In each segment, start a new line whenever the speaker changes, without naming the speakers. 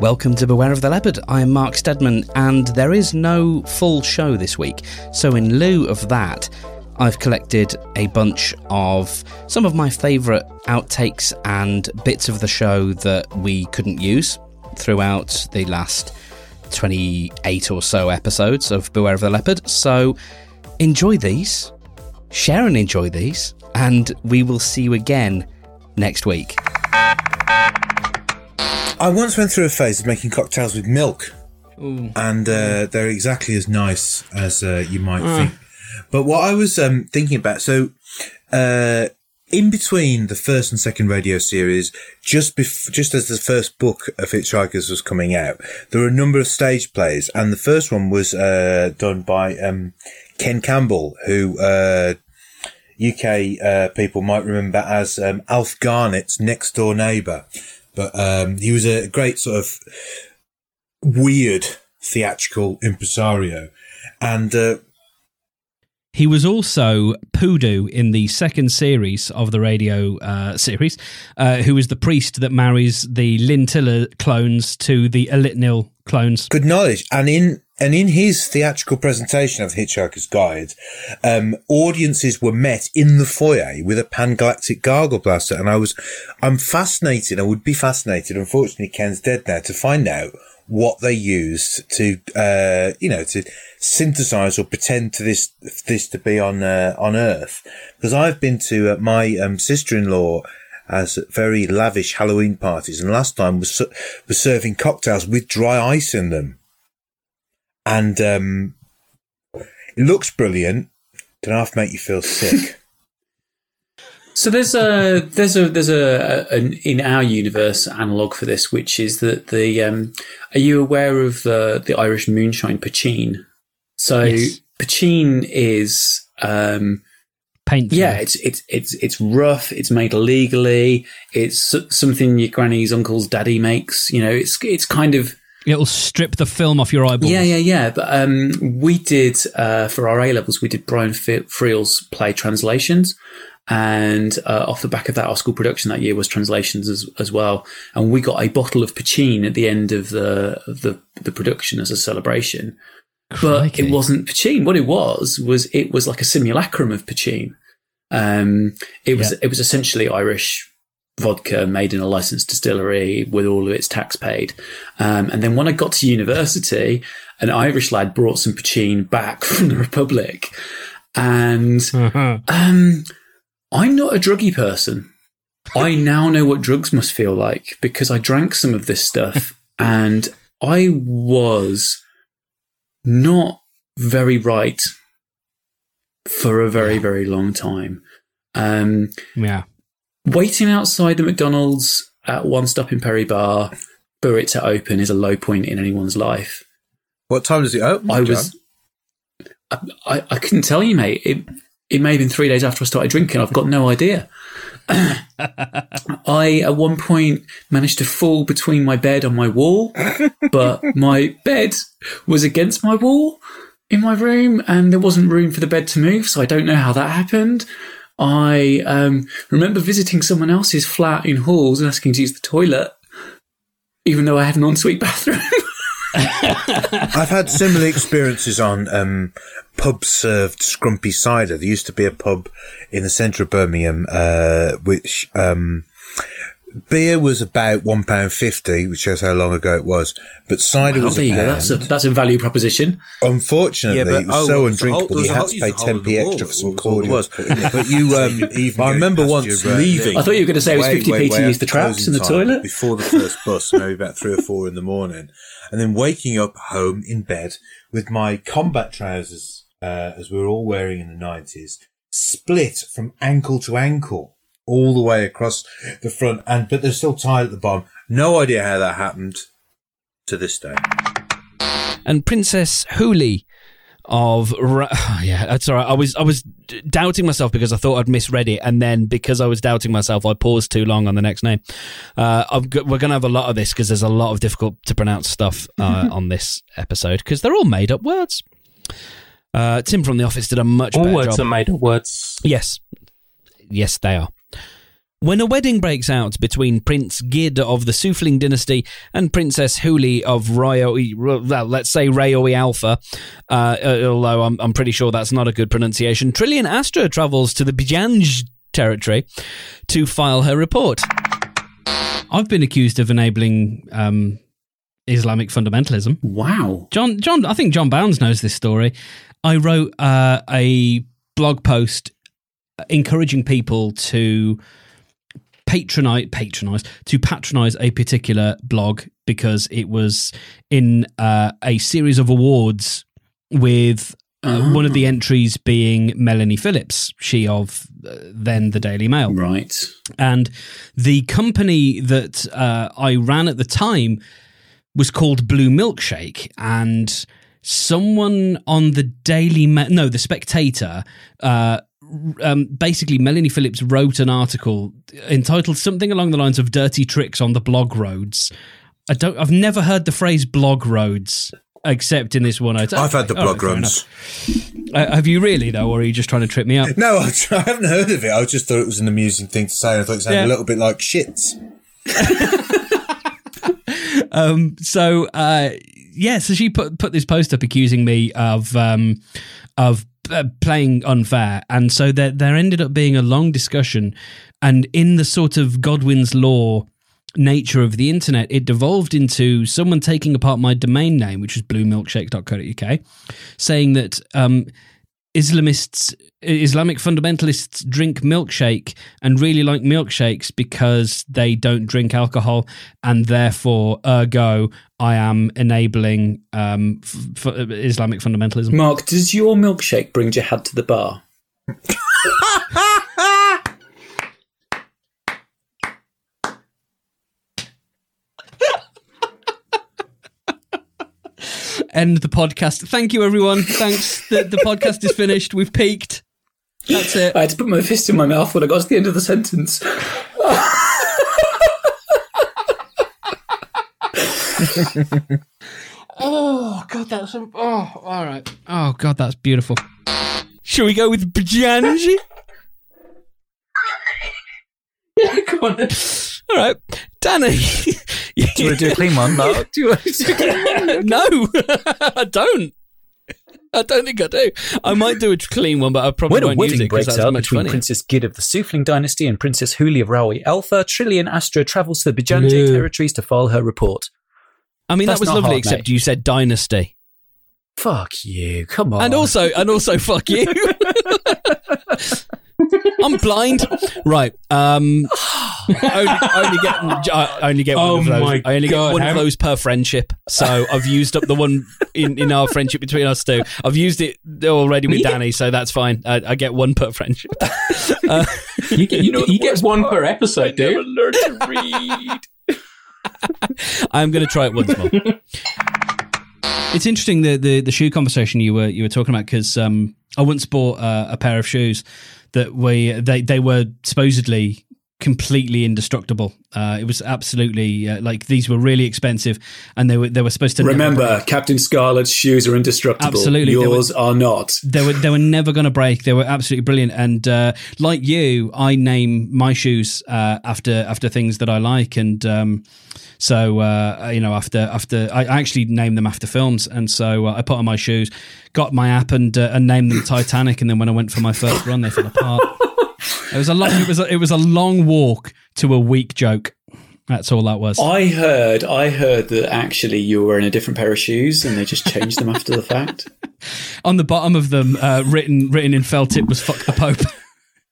Welcome to Beware of the Leopard. I am Mark Stedman, and there is no full show this week. So, in lieu of that, I've collected a bunch of some of my favourite outtakes and bits of the show that we couldn't use throughout the last 28 or so episodes of Beware of the Leopard. So, enjoy these, share and enjoy these, and we will see you again next week.
I once went through a phase of making cocktails with milk, and uh, they're exactly as nice as uh, you might think. But what I was um, thinking about, so uh, in between the first and second radio series, just bef- just as the first book of Hitchhikers was coming out, there were a number of stage plays, and the first one was uh, done by um, Ken Campbell, who. Uh, UK uh, people might remember as um, Alf Garnett's next door neighbour, but um, he was a great sort of weird theatrical impresario, and uh,
He was also Poodoo in the second series of the radio uh, series, uh, who is the priest that marries the Lintilla clones to the Allitnil clones.
good knowledge. And in and in his theatrical presentation of Hitchhiker's Guide, um, audiences were met in the foyer with a pan-galactic gargle blaster, and I was, I'm fascinated. I would be fascinated. Unfortunately, Ken's dead now to find out what they used to, uh, you know, to synthesize or pretend to this this to be on uh, on Earth. Because I've been to uh, my um, sister-in-law has very lavish Halloween parties, and last time was was serving cocktails with dry ice in them, and um, it looks brilliant. Can half make you feel sick.
So there's a there's a there's a, a an in our universe analog for this, which is that the um, are you aware of the the Irish moonshine poitín? So
Yes.
poitín is um,
Paint.
yeah, it's it's it's it's rough. It's made illegally. It's something your granny's uncle's daddy makes. You know, it's it's kind of
It'll strip the film off your eyeballs.
yeah, yeah, yeah. But um, we did uh, for our A levels, we did Brian Friel's play translations, and uh, off the back of that, our school production that year was translations as as well. And we got a bottle of poitín at the end of the of the the production as a celebration. But it wasn't poitín. What it was was it was like a simulacrum of poitín. Um, it was
Yeah.
it was essentially Irish vodka made in a licensed distillery with all of its tax paid. Um, and then when I got to university, an Irish lad brought some poitín back from the Republic, and
Uh-huh.
um, I'm not a druggy person. I now know what drugs must feel like because I drank some of this stuff and I was not very right for a very, very long time. Um,
Yeah.
Waiting outside the McDonald's at One Stop in Perry Barr for it to open is a low point in anyone's life.
what time does it open?
I was, I, I, I couldn't tell you, mate. It, it may have been three days after I started drinking. I've got no idea. I, at one point, managed to fall between my bed and my wall, but my bed was against my wall in my room and there wasn't room for the bed to move. So I don't know how that happened. I um, remember visiting someone else's flat in Halls and asking to use the toilet, even though I had an ensuite bathroom.
I've had similar experiences on um, pub served scrumpy cider. There used to be a pub in the centre of Birmingham, uh, which um, beer was about one pound fifty, which shows how long ago it was. But cider was
there
a pound.
That's a, that's a value proposition.
Unfortunately,
Yeah, but-
it was
oh,
so
it was a hole-
undrinkable.
there was
you had
hole-
to pay
used a hole in
10p extra for some
was
cordial. But you, um,
Even
I remember once
past your, uh,
leaving.
I thought you were going to say it was 50p to use the traps in the toilet.
before the first bus, maybe about three or four in the morning, and then waking up home in bed with my combat trousers, uh, as we were all wearing in the nineties, split from ankle to ankle all the way across the front, and but they're still tied at the bottom. No idea how that happened to this day.
and Princess Hooli of Ra- yeah, that's all right. I was I was doubting myself because I thought I'd misread it, and then because I was doubting myself, I paused too long on the next name. Uh, I've got, we're going to have a lot of this because there's a lot of difficult to pronounce stuff uh, on this episode because they're all made up words. Uh, Tim from the office did a much
All
better
words
job.
are made of words.
Yes. Yes, they are. When a wedding breaks out between Prince Gid of the Sufling dynasty and Princess Huli of Rayoi, well, let's say Rayoi Alpha, uh, although I'm, I'm pretty sure that's not a good pronunciation, Trillian Astra travels to the Bijanj territory to file her report. I've been accused of enabling um, Islamic fundamentalism.
Wow.
John, John, I think John Bounds knows this story. I wrote uh, a blog post encouraging people to patronize patronize to patronize a particular blog because it was in uh, a series of awards with uh, one of the entries being Melanie Phillips, she of uh, then the Daily Mail.
Right.
And the company that uh, I ran at the time was called Blue Milkshake. And someone on the Daily Mail, no, the Spectator, uh, um, basically Melanie Phillips wrote an article entitled something along the lines of "Dirty Tricks on the Blog Roads." I don't. I've never heard the phrase "blog roads" except in this one.
I've had the blog right, roads.
Uh, have you really though, or are you just trying to trip me up?
No, I, I haven't heard of it. I just thought it was an amusing thing to say. I thought it sounded yeah. a little bit like shits.
um. So, uh, yeah. So she put put this post up accusing me of um of uh, playing unfair, and so there there ended up being a long discussion, and in the sort of Godwin's law nature of the internet, it devolved into someone taking apart my domain name, which was bluemilkshake.co.uk, saying that um, Islamists, Islamic fundamentalists drink milkshake and really like milkshakes because they don't drink alcohol, and therefore, ergo, I am enabling um, f- f- Islamic fundamentalism.
Mark, does your milkshake bring jihad to the bar?
end the podcast. Thank you, everyone. Thanks. The, the podcast is finished. We've peaked. That's it.
I had to put my fist in my mouth when I got to the end of the sentence.
oh god, that's oh all right. Oh god, that's beautiful. Shall we go with Bajanji?
Yeah, come on.
All right, Danny.
do you want to do a clean one, Mark?
do you want to no, I don't. I don't think I do. I might do a clean one, but I probably
when
won't
a wedding
it
breaks out
between
funnier. Princess Gid of the Sufling dynasty and Princess Huli of Rawi Alpha, Trillian Astra travels to the Bijanje territories to file her report.
I mean,
That's
that was lovely,
hard,
except
mate.
you said dynasty,
Fuck you! Come on.
and also, and also, fuck you. I'm blind. Right. Um, only, only get I only get one
Oh
of those. I only
God,
get one
how-
of those per friendship. So I've used up the one in, in our friendship between us two. I've used it already with Danny, so that's fine. I, I get one per friendship. Uh,
You get, you, you get one per episode, dude.
learned to read.
I'm going to try it once more. It's interesting the, the the shoe conversation you were you were talking about because um, I once bought uh, a pair of shoes that we they they were supposedly completely indestructible. Uh, it was absolutely uh, like these were really expensive, and they were they were supposed to never
Remember, Captain Scarlet's shoes are indestructible.
Absolutely,
Yours are not.
they were they were never going to break. They were absolutely brilliant. And uh, like you, I name my shoes uh, after after things that I like. And um, so uh, you know, after after I actually named them after films. And so uh, I put on my shoes, got my app, and uh, and named them Titanic. And then when I went for my first run, they fell apart. It was a long. It was a, it was a long walk to a weak joke. That's all that was.
I heard, I heard that actually you were wearing a different pair of shoes, and they just changed them after the fact.
On the bottom of them, uh, written written in felt tip was "fuck the Pope."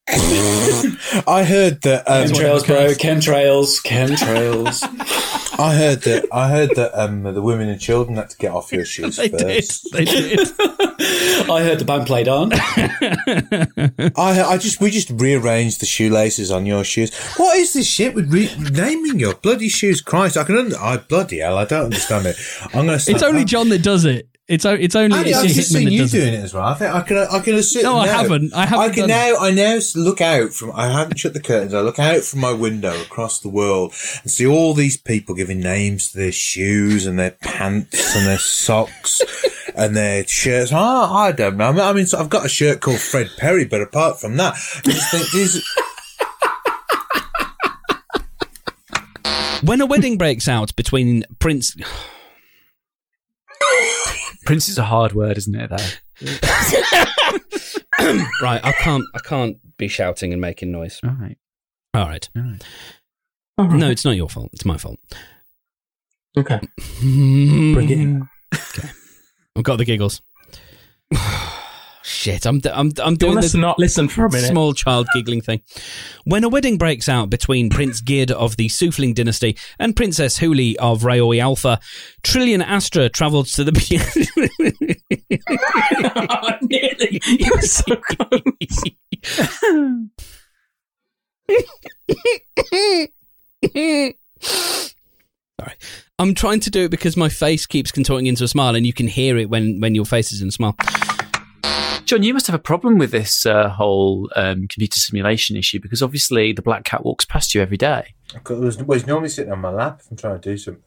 I heard that. Um,
Chemtrails, bro. Chemtrails. Chemtrails.
I heard that. I heard that um, the women and children had to get off your shoes
they did.
first.
They did.
I heard the band played on.
I, I just, we just rearranged the shoelaces on your shoes. What is this shit with re- naming your bloody shoes? Christ, I can. Under- I bloody hell, I don't understand it. I'm gonna.
It's only John that does it. It's it's only it's
I've just seen you
it.
doing it as well. I think I can. I can assume.
No, I
now-
haven't. I haven't
I can now. I now look out from. I haven't shut the curtains. I look out from my window across the world and see all these people giving names to their shoes and their pants and their socks and their shirts. Oh, I don't know. I mean, I mean, so I've got a shirt called Fred Perry, but apart from that, I just think these.
When a wedding breaks out between Prince.
Prince is a hard word, isn't it? Though.
right, I can't. I can't be shouting and making noise.
All right.
All right.
All right.
No, it's not your fault. It's my fault.
Okay. Bring it in.
I've got the giggles. Shit, I'm I'm I'm doing the
not listen for a minute?
small child giggling thing. When a wedding breaks out between Prince Gid of the Sufling dynasty and Princess Huli of Rayoi Alpha, Trillian Astra travels to the.
oh, Nearly. You were so close.
Sorry. I'm trying to do it because my face keeps contorting into a smile, and you can hear it when, when your face is in a smile.
John, you must have a problem with this uh, whole um, computer simulation issue because obviously the black cat walks past you every day.
I've well, he's normally sitting on my lap if I'm trying to do something.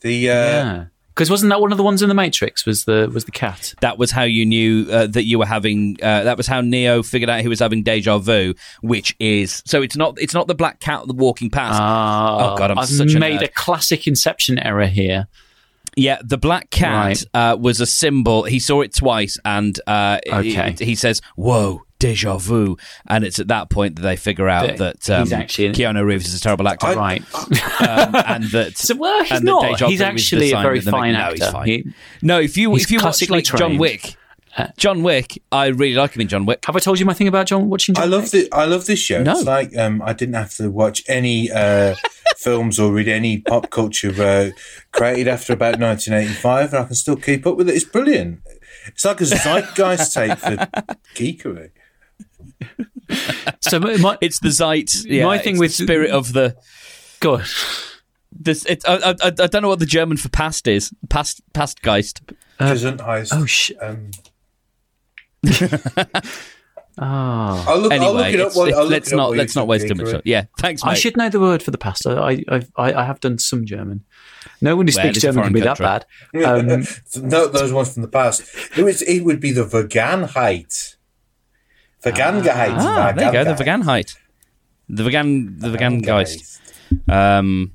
The uh,
yeah. Because wasn't that one of the ones in the Matrix? Was the was the cat?
That was how you knew uh, that you were having. Uh, that was how Neo figured out he was having deja vu, which is so. It's not. It's not the black cat walking past.
Ah,
Oh, God, I'm
I've
such a
made
nerd.
a classic Inception error here.
Yeah, the black cat
Right.
uh, was a symbol. He saw it twice, and uh,
Okay.
he, he says, "Whoa, deja vu!" And it's at that point that they figure out
That
that um,
actually-
Keanu Reeves is a terrible actor,
right.
um, and that
So well, he's not. He's
vu is the
actually a very fine actor. He-
no, if you if you watch like John. Wick, John Wick, I really like him in John Wick.
have I told you my thing about John watching? John
I love
Wick?
the I love this show.
No.
It's like um, I didn't have to watch any uh, films or read any pop culture uh, created after about 1985, and I can still keep up with it. It's brilliant. It's like a zeitgeist take for geekery.
So my,
It's the zeit. Yeah,
My thing with-
the spirit of the
go on.
this. It, I, I, I don't know what the German for past is. Past past geist.
Gesundheit.
Oh sh!
um,
Oh.
I'll look, I'll
Anyway,
look it up. while-
it-
I'll look
let's
it up
not let's not waste too much. time. Yeah, thanks, mate.
I should know the word for the pasta. I, I've, I, I have done some German. No one who
Well,
speaks
it's
German can be
foreign
that bad. Um,
no, those ones from the past. It, was, it would be the Vergangenheit. Vergangenheit.
Ah, there you go. The Veganheit. The vegan. The vegan geist. Um,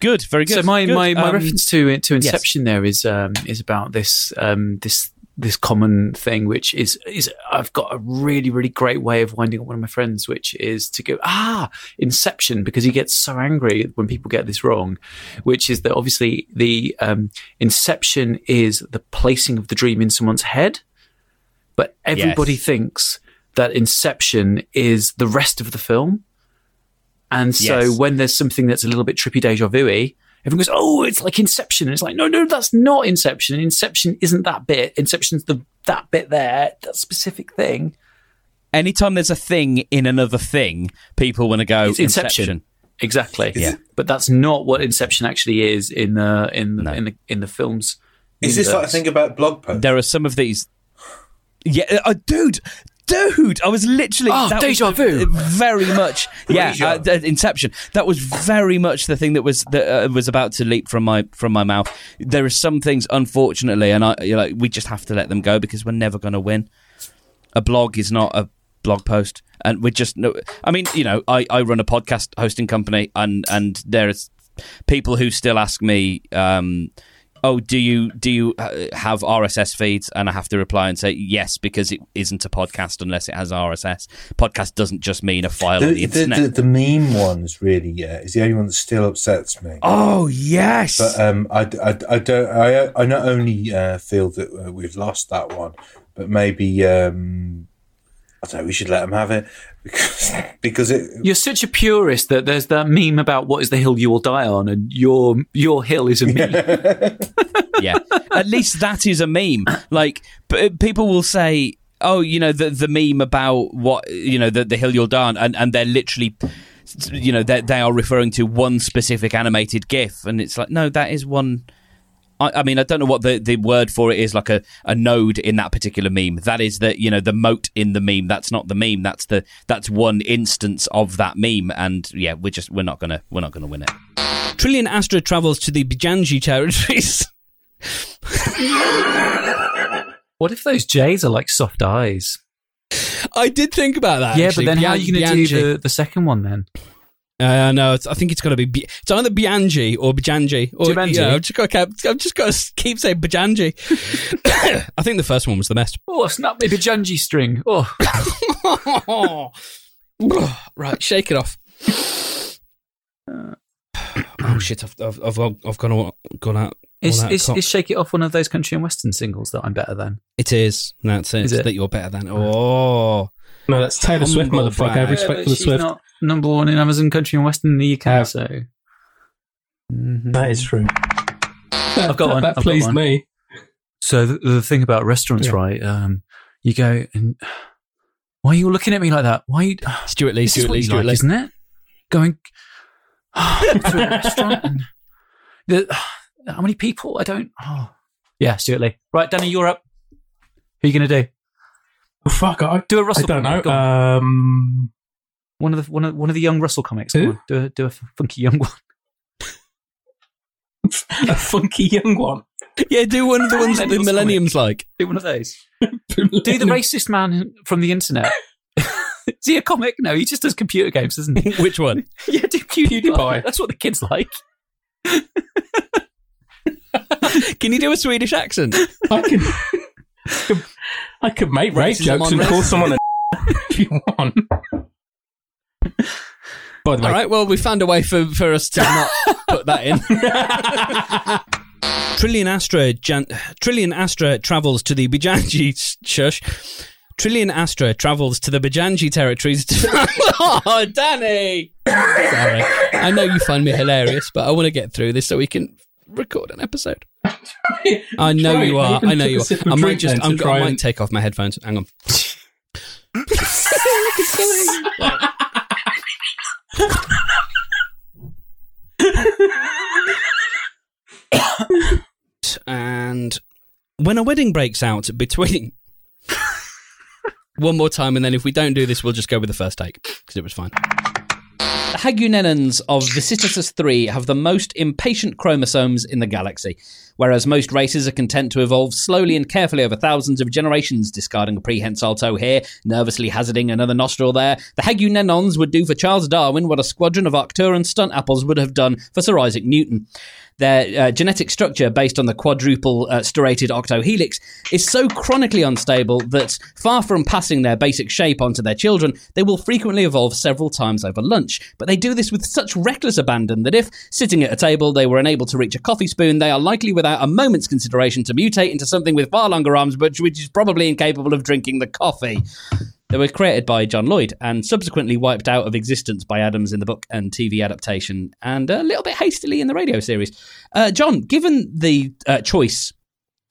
good. Very good.
So my
Good.
my, my
Um,
reference to to Inception there is um, is about this um, this this common thing, which is is I've got a really really great way of winding up one of my friends, which is to go ah Inception because he gets so angry when people get this wrong, which is that obviously the um, Inception is the placing of the dream in someone's head, but everybody
Yes.
thinks that Inception is the rest of the film. And so
Yes.
when there's something that's a little bit trippy deja vu everyone goes, Oh, it's like Inception. And it's like, no, no, that's not Inception. Inception isn't that bit. Inception's the that bit there, that specific thing.
anytime there's a thing in another thing, people want to go
It's Inception. Exactly.
Yeah.
But that's not what Inception actually is in the in the
No.
in the in the films.
Is this like a thing about blog posts?
There are some of these. Yeah, uh, dude, dude, I was literally
Oh,
that
deja
was
vu.
Very much, yeah. Uh, the Inception. That was very much the thing that was that uh, was about to leap from my from my mouth. There are some things, unfortunately, and I you know, we just have to let them go because we're never going to win. A blog is not a blog post, and we're just no. I mean, you know, I, I run a podcast hosting company, and and there's people who still ask me. Um, oh, do you do you uh, have RSS feeds? And I have to reply and say yes because it isn't a podcast unless it has RSS. Podcast doesn't just mean a file on the
The, the,
internet.
the, the meme ones really yeah, is the only one that still upsets me.
oh yes,
But um, I, I, I don't. I, I not only uh, feel that uh, we've lost that one, but maybe um, I don't know. We should let them have it because because it.
You're such a purist that there's that meme about what is the hill you will die on, and your your hill is a meme.
yeah. At least that is a meme. Like p- people will say, "Oh, you know the the meme about what you know the the hill you'll die on," and and they're literally. You know they they are referring to one specific animated GIF, and it's like no, that is one. I, I mean, I don't know what the, the word for it is, like a, a node in that particular meme. That is the you know the moat in the meme. That's not the meme. That's the that's one instance of that meme. And yeah, we're just we're not gonna we're not gonna win it. Trillian Astra travels to the Bijanji territories.
what if those J's are like soft eyes?
I did think about that.
yeah,
actually.
but then how are you going to do the, the second one then?
Uh, no, I think it's got to be. B- it's either Bianji or Bajanji. Or,
Jumanji?
Yeah, I've just got. to I've just got to keep saying Bajanji. I think the first one was the best.
Oh, snap me Bajanji string. Oh,
right, shake it off. oh shit! I've I've I've, I've gone all, gone out.
is,
out
is, is Shake It Off one of those country and western singles that I'm better than?
It is. That's it.
Is it?
That you're better than. Oh,
No, that's Taylor Swift, motherfucker. I
brag.
have respect for the
she's
Swift.
not number one in Amazon country and western in the UK,
Uh,
so. Mhm.
That is true.
I've got one,
That
I've
pleased
one.
me.
So the, the thing about restaurants,
Yeah.
right? Um, you go and why are you looking at me like that? Why? Are you,
Stewart Lee,
this Stewart
Lee, Stuart
like,
Lee.
isn't it? Going to a restaurant and the, how many people? I don't. Oh, yeah, Stewart Lee. Right, Danny, you're up. Who are you going to do?
Oh, fuck, I,
Do a Russell.
I don't know.
comic.
Um,
one of the one of one of the young Russell comics. Come on, do a do a funky young one.
a funky young one.
Yeah, do one of the ones that the Millenniums like.
Do one of those. Do the racist man from the internet. Is he a comic? No, he just does computer games, doesn't he?
Which one?
yeah, do PewDiePie.
PewDiePie.
That's what the kids like.
Can you do a Swedish accent?
I can, I could make rape jokes and call someone a if you want. By the way,
All right. Well, we found a way for, for us to not put that in. Trillian Astra, Jan- Trillian Astra travels to the Bijanji shush. Trillian Astra travels to the Bijanji territories. To- oh, Danny! Sorry, I know you find me hilarious, but I want to get through this so we can record an episode. I know you are. I know you are. I might just. I'm, I might
and-
take off my headphones. Hang on. and when a wedding breaks out between one more time and then if we don't do this we'll just go with the first take because it was fine Haggunenons of Vicissitus 3 have the most impatient chromosomes in the galaxy, whereas most races are content to evolve slowly and carefully over thousands of generations, discarding a prehensile toe here, nervously hazarding another nostril there. The Haggunenons would do for Charles Darwin what a squadron of Arcturan stunt apples would have done for Sir Isaac Newton. Their uh, genetic structure, based on the quadruple uh, striated octohelix, is so chronically unstable that, far from passing their basic shape onto their children, they will frequently evolve several times over lunch. But they do this with such reckless abandon that if, sitting at a table, they were unable to reach a coffee spoon, they are likely, without a moment's consideration, to mutate into something with far longer arms, but which is probably incapable of drinking the coffee. They were created by John Lloyd and subsequently wiped out of existence by Adams in the book and TV adaptation, and a little bit hastily in the radio series. Uh, John, given the uh, choice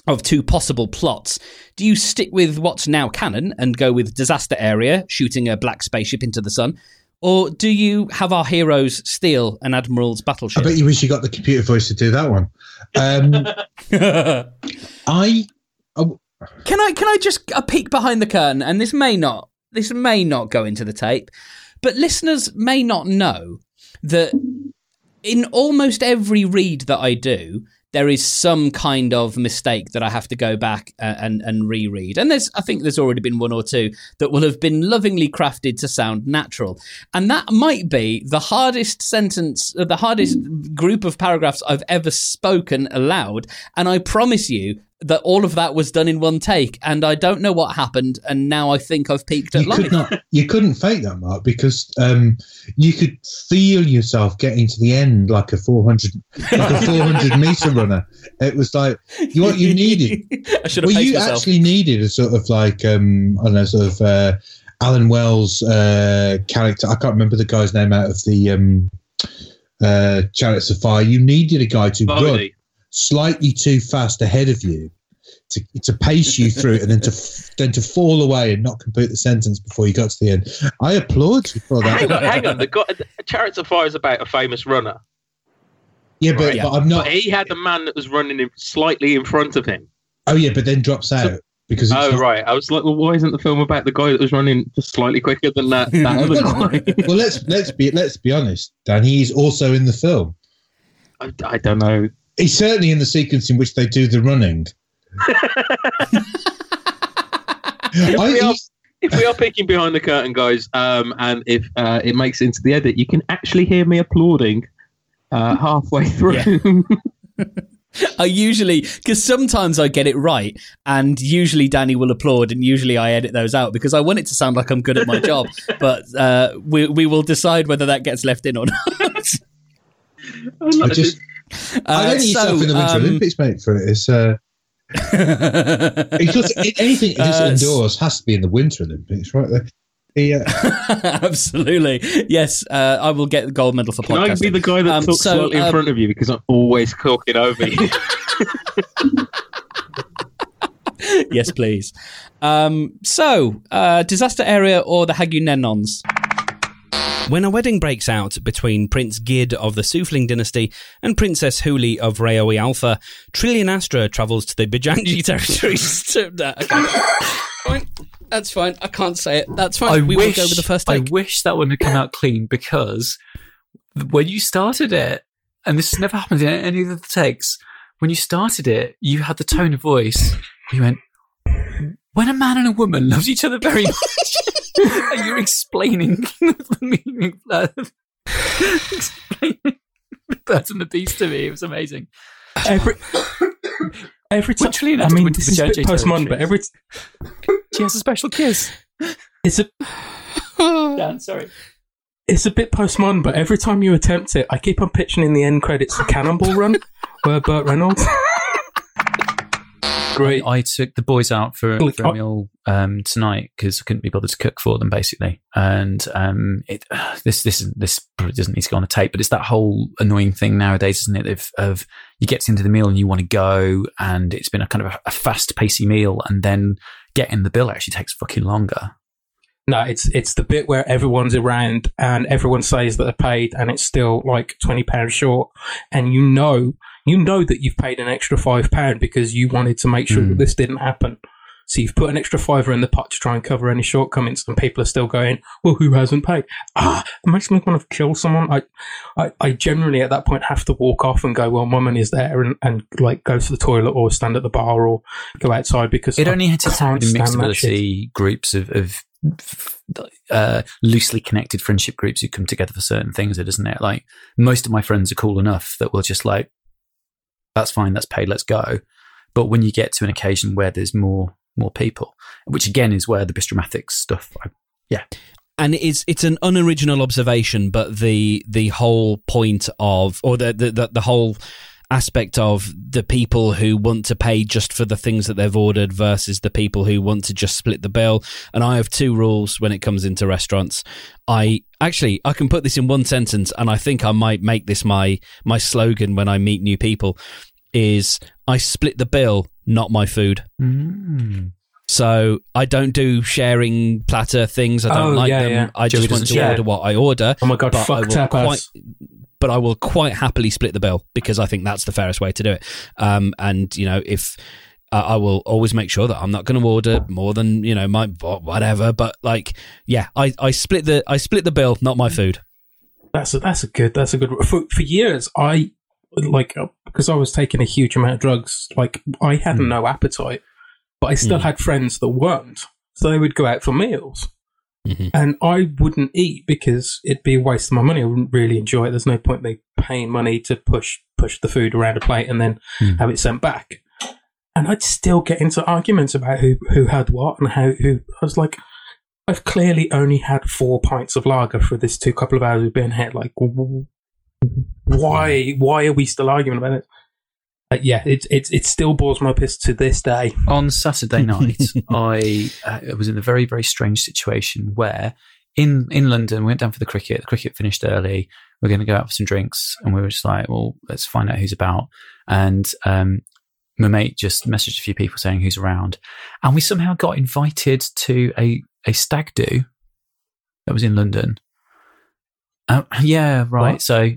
of two possible plots, do you stick with what's now canon and go with disaster area, shooting a black spaceship into the sun? Or do you have our heroes steal an admiral's battleship?
I bet you wish you got the computer voice to do that one. Um, I, I
Can I can I just a peek behind the curtain? And this may not this may not go into the tape, but listeners may not know that in almost every read that I do, there is some kind of mistake that I have to go back uh, and and reread. And there's I think there's already been one or two that will have been lovingly crafted to sound natural. And that might be the hardest sentence, uh, the hardest group of paragraphs I've ever spoken aloud. And I promise you that all of that was done in one take. And I don't know what happened. And now I think I've peaked at
you
life.
could not, you couldn't fake that, Mark, because um, you could feel yourself getting to the end like a four hundred, like a four hundred meter runner. It was like you what you needed.
I should have
Well, you
myself.
actually needed a sort of like um, I don't know, sort of uh, Alan Wells uh, character. I can't remember the guy's name out of the um, uh, Chariots of Fire. You needed a guy to run
Bodhi.
Slightly too fast ahead of you to, to pace you through and then to then to fall away and not complete the sentence before you got to the end. I applaud you for
Hang
that.
on, hang on. The guy, the Chariots of Fire is about a famous runner.
Yeah, but,
Right.
but I'm not.
But he had a man that was running in, slightly in front of him.
Oh yeah, but then drops out because
Oh
not-
right, I was like, well, why isn't the film about the guy that was running just slightly quicker than that, that other guy?
well, let's let's be let's be honest, Dan. He's also in the film.
I, I don't know.
He's certainly in the sequence in which they do the running. I,
we are- if we are peeking behind the curtain, guys, um, and if uh, it makes it into the edit, you can actually hear me applauding uh, halfway through.
I usually because sometimes I get it right, and usually Danny will applaud, and usually I edit those out because I want it to sound like I'm good at my job. But uh, we we will decide whether that gets left in or not.
I just, I
Uh,
don't need
so,
yourself in the Winter
um,
Olympics, mate, for it. It's, uh, because anything that's
Uh,
indoors has to be in the Winter Olympics, right? The, the, uh,
Absolutely, yes. Uh, I will get the gold medal for
Can I
podcasting.
be the guy that
Um,
talks
so,
slightly in
um,
front of you because I'm always talking over you?
yes, please. Um, so, uh, disaster area or the Haggunenons? When a wedding breaks out between Prince Gid of the Sufling dynasty and Princess Huli of Raoi Alpha, Trillian Astra travels to the Bajanji territories. to, uh. That's fine. I can't say it. That's fine.
I
we
wish,
will go with the first take.
I wish that one had come out clean because when you started it, and this has never happened in any of the takes, when you started it, you had the tone of voice. You went, when a man and a woman loves each other very much, you're explaining the meaning of that. explaining the birds and the beast to me. It was amazing.
Every every time.
Literally,
I mean, this is a bit postmodern, but every
She has a special kiss.
it's a
Dan, sorry.
it's a bit postmodern, but every time you attempt it, I keep on pitching in the end credits for Cannonball Run, where Burt Reynolds. Great.
I took the boys out for, for a
I-
meal um, tonight because I couldn't be bothered to cook for them, basically. And um, it, this this this probably doesn't need to go on a tape, but it's that whole annoying thing nowadays, isn't it? Of, of you get into the meal and you want to go, and it's been a kind of a, a fast pacey meal, and then getting the bill actually takes fucking longer.
No, it's it's the bit where everyone's around and everyone says that they're paid, and it's still like twenty pounds short, and you know you know that you've paid an extra five pound because you wanted to make sure
Mm.
that this didn't happen. So you've put an extra fiver in the pot to try and cover any shortcomings, and people are still going, "Well, who hasn't paid?" Ah, it makes me want to kill someone. I, I, I generally at that point have to walk off and go, "Well, my money's there," and, and like go to the toilet or stand at the bar or go outside because
It
I
only hits
can't
in
stand that
groups of, of uh, loosely connected friendship groups who come together for certain things, doesn't it? Like most of my friends are cool enough that we'll just like, that's fine, that's paid, let's go. But when you get to an occasion where there's more more people, which again is where the Bistromathics stuff, I, yeah,
and it's it's an unoriginal observation, but the the whole point of or the the the, the whole aspect of the people who want to pay just for the things that they've ordered versus the people who want to just split the bill. And I have two rules when it comes into restaurants. I actually I can put this in one sentence, and I think I might make this my my slogan when I meet new people. Is I split the bill, not my food.
Mm.
So I don't do sharing platter things. I don't
Oh,
like
yeah,
them.
yeah.
I
Joey
just want to
share.
order what I order.
Oh my god,
But I
fuck
will
tapas.
quite, but I will quite happily split the bill because I think that's the fairest way to do it. Um, and you know, if I will always make sure that I'm not going to order more than you know my whatever. But like, yeah, I, I split the I split the bill, not my food.
That's a, that's a good that's a good for for years I like uh, because I was taking a huge amount of drugs like I had
Mm.
no appetite but I still
Mm.
had friends that weren't so they would go out for meals
Mhm.
and I wouldn't eat because it'd be a waste of my money I wouldn't really enjoy it there's no point me paying money to push push the food around a plate and then
Mm.
have it sent back and I'd still get into arguments about who who had what and how who I was like I've clearly only had four pints of lager for this two couple of hours we've been here. Like, why? Why are we still arguing about it? Uh, yeah, it it it still bores my piss to this day.
on Saturday night, I uh, was in a very, very strange situation where in, in London, we went down for the cricket. The cricket finished early. We are going to go out for some drinks. And we were just like, well, let's find out who's about. And um, my mate just messaged a few people saying who's around. And we somehow got invited to a, a stag do that was in London. Uh, yeah, right.
What?
So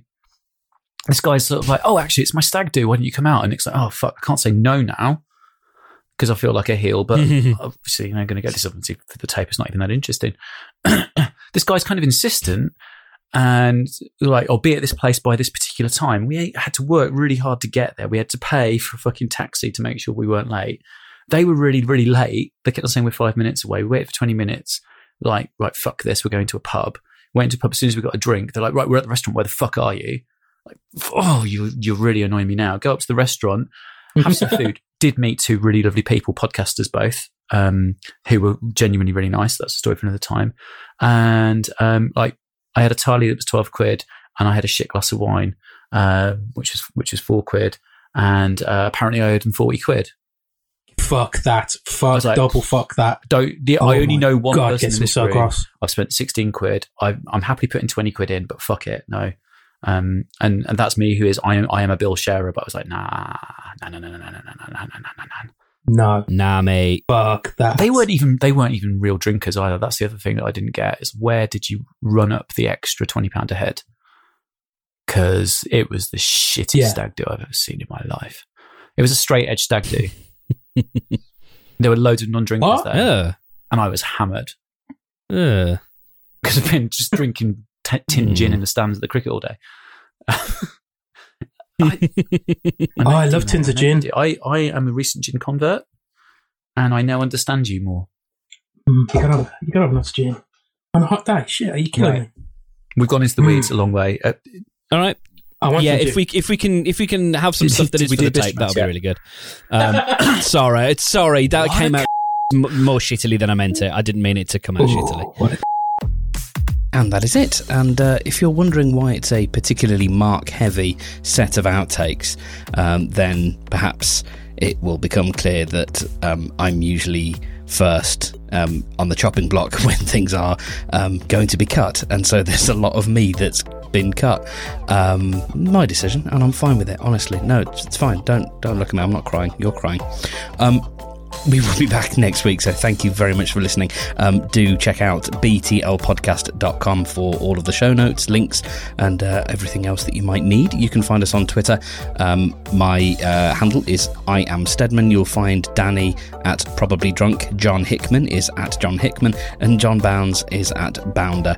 this guy's sort of like, oh, actually, it's my stag do. Why don't you come out? And it's like, oh, fuck, I can't say no now because I feel like a heel. But obviously, you know, going to get this up and see for the tape. It's not even that interesting. this guy's kind of insistent and like, I'll be at this place by this particular time. We had to work really hard to get there. We had to pay for a fucking taxi to make sure we weren't late. They were really, really late. They kept on saying we're five minutes away. We waited for 20 minutes. Like, right, fuck this. We're going to a pub. Went to a pub as soon as we got a drink. They're like, right, we're at the restaurant. Where the fuck are you? Like, oh, you, you're really annoying me now. Go up to the restaurant, have some food. Did meet two really lovely people, podcasters both, um, who were genuinely really nice. That's a story for another time. And um, like, I had a tally that was 12 quid and I had a shit glass of wine, uh, which is which is four quid. And uh, apparently I owed them 40 quid.
Fuck that. Fuck
like-
double fuck that.
Don't, the,
Oh
I only know one
God,
person in this
so
room. I've spent 16 quid. I, I'm happily putting 20 quid in, but fuck it. No. Um, and, and that's me who is, I am, I am a bill sharer, but I was like, nah, nah, nah, nah, nah, nah, nah, nah, nah, nah, nah, nah, nah.
No.
Nah, mate.
Fuck that.
They weren't even, they weren't even real drinkers either. That's the other thing that I didn't get is where did you run up the extra 20 pound a head? Cause it was the shittiest
Yeah.
stag do I've ever seen in my life. It was a straight edge stag do. there were loads of non-drinkers
What?
there
Uh,
and I was hammered. because I've been just drinking t- tin gin
Mm.
in the stands at the cricket all day.
Oh, I love tins of gin.
I, I am a recent gin convert, and I now understand you more.
Mm, you gotta have, you gotta have lots of gin. On a hot day, shit, are you killing
Right.
me?
We've gone into the
Mm.
weeds a long way. Uh,
All right.
I want
yeah, if
gin.
we if we can if we can have some
Did-
stuff that
did,
is for the tape, that'll be really good. Um, sorry, it's sorry that
What?
came out m- more shittily than I meant it. I didn't mean it to come out shittily.
What a
And that is it. And uh, if you're wondering why it's a particularly mark heavy set of outtakes, um, then perhaps it will become clear that um, I'm usually first um, on the chopping block when things are um, going to be cut. And so there's a lot of me that's been cut. Um, my decision, and I'm fine with it, honestly. No, it's, it's fine. Don't, don't look at me. I'm not crying. You're crying. Um, we will be back next week, so thank you very much for listening. Um, do check out btlpodcast.com for all of the show notes, links, and uh, everything else that you might need. You can find us on Twitter. Um, my uh, handle is I am Stedman. You'll find Danny at Probably Drunk. John Hickman is at John Hickman, and John Bounds is at Bounder.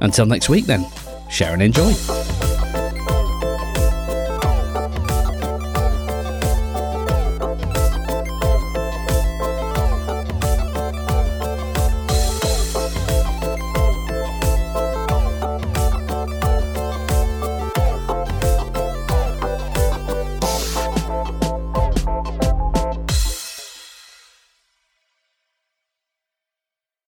Until next week, then, share and enjoy.